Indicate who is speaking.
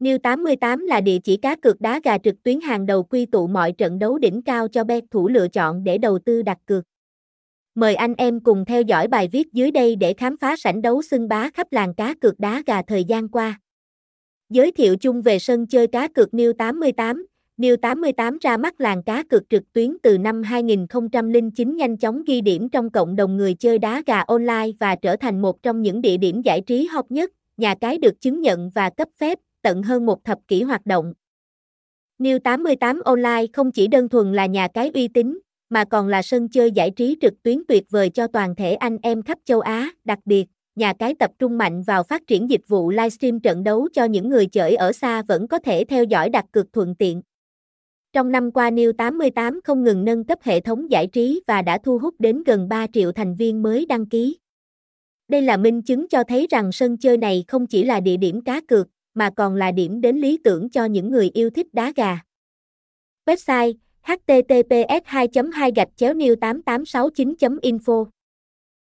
Speaker 1: New 88 là địa chỉ cá cược đá gà trực tuyến hàng đầu quy tụ mọi trận đấu đỉnh cao cho bet thủ lựa chọn để đầu tư đặt cược. Mời anh em cùng theo dõi bài viết dưới đây để khám phá sảnh đấu xưng bá khắp làng cá cược đá gà thời gian qua. Giới thiệu chung về sân chơi cá cược New 88, New 88 ra mắt làng cá cược trực tuyến từ năm 2009 nhanh chóng ghi điểm trong cộng đồng người chơi đá gà online và trở thành một trong những địa điểm giải trí hot nhất, nhà cái được chứng nhận và cấp phép tận hơn một thập kỷ hoạt động. New 88 Online không chỉ đơn thuần là nhà cái uy tín, mà còn là sân chơi giải trí trực tuyến tuyệt vời cho toàn thể anh em khắp châu Á, đặc biệt, nhà cái tập trung mạnh vào phát triển dịch vụ livestream trận đấu cho những người chơi ở xa vẫn có thể theo dõi đặt cược thuận tiện. Trong năm qua New 88 không ngừng nâng cấp hệ thống giải trí và đã thu hút đến gần 3 triệu thành viên mới đăng ký. Đây là minh chứng cho thấy rằng sân chơi này không chỉ là địa điểm cá cược, mà còn là điểm đến lý tưởng cho những người yêu thích đá gà. Website https 2 2 gạch chéo new 8869 info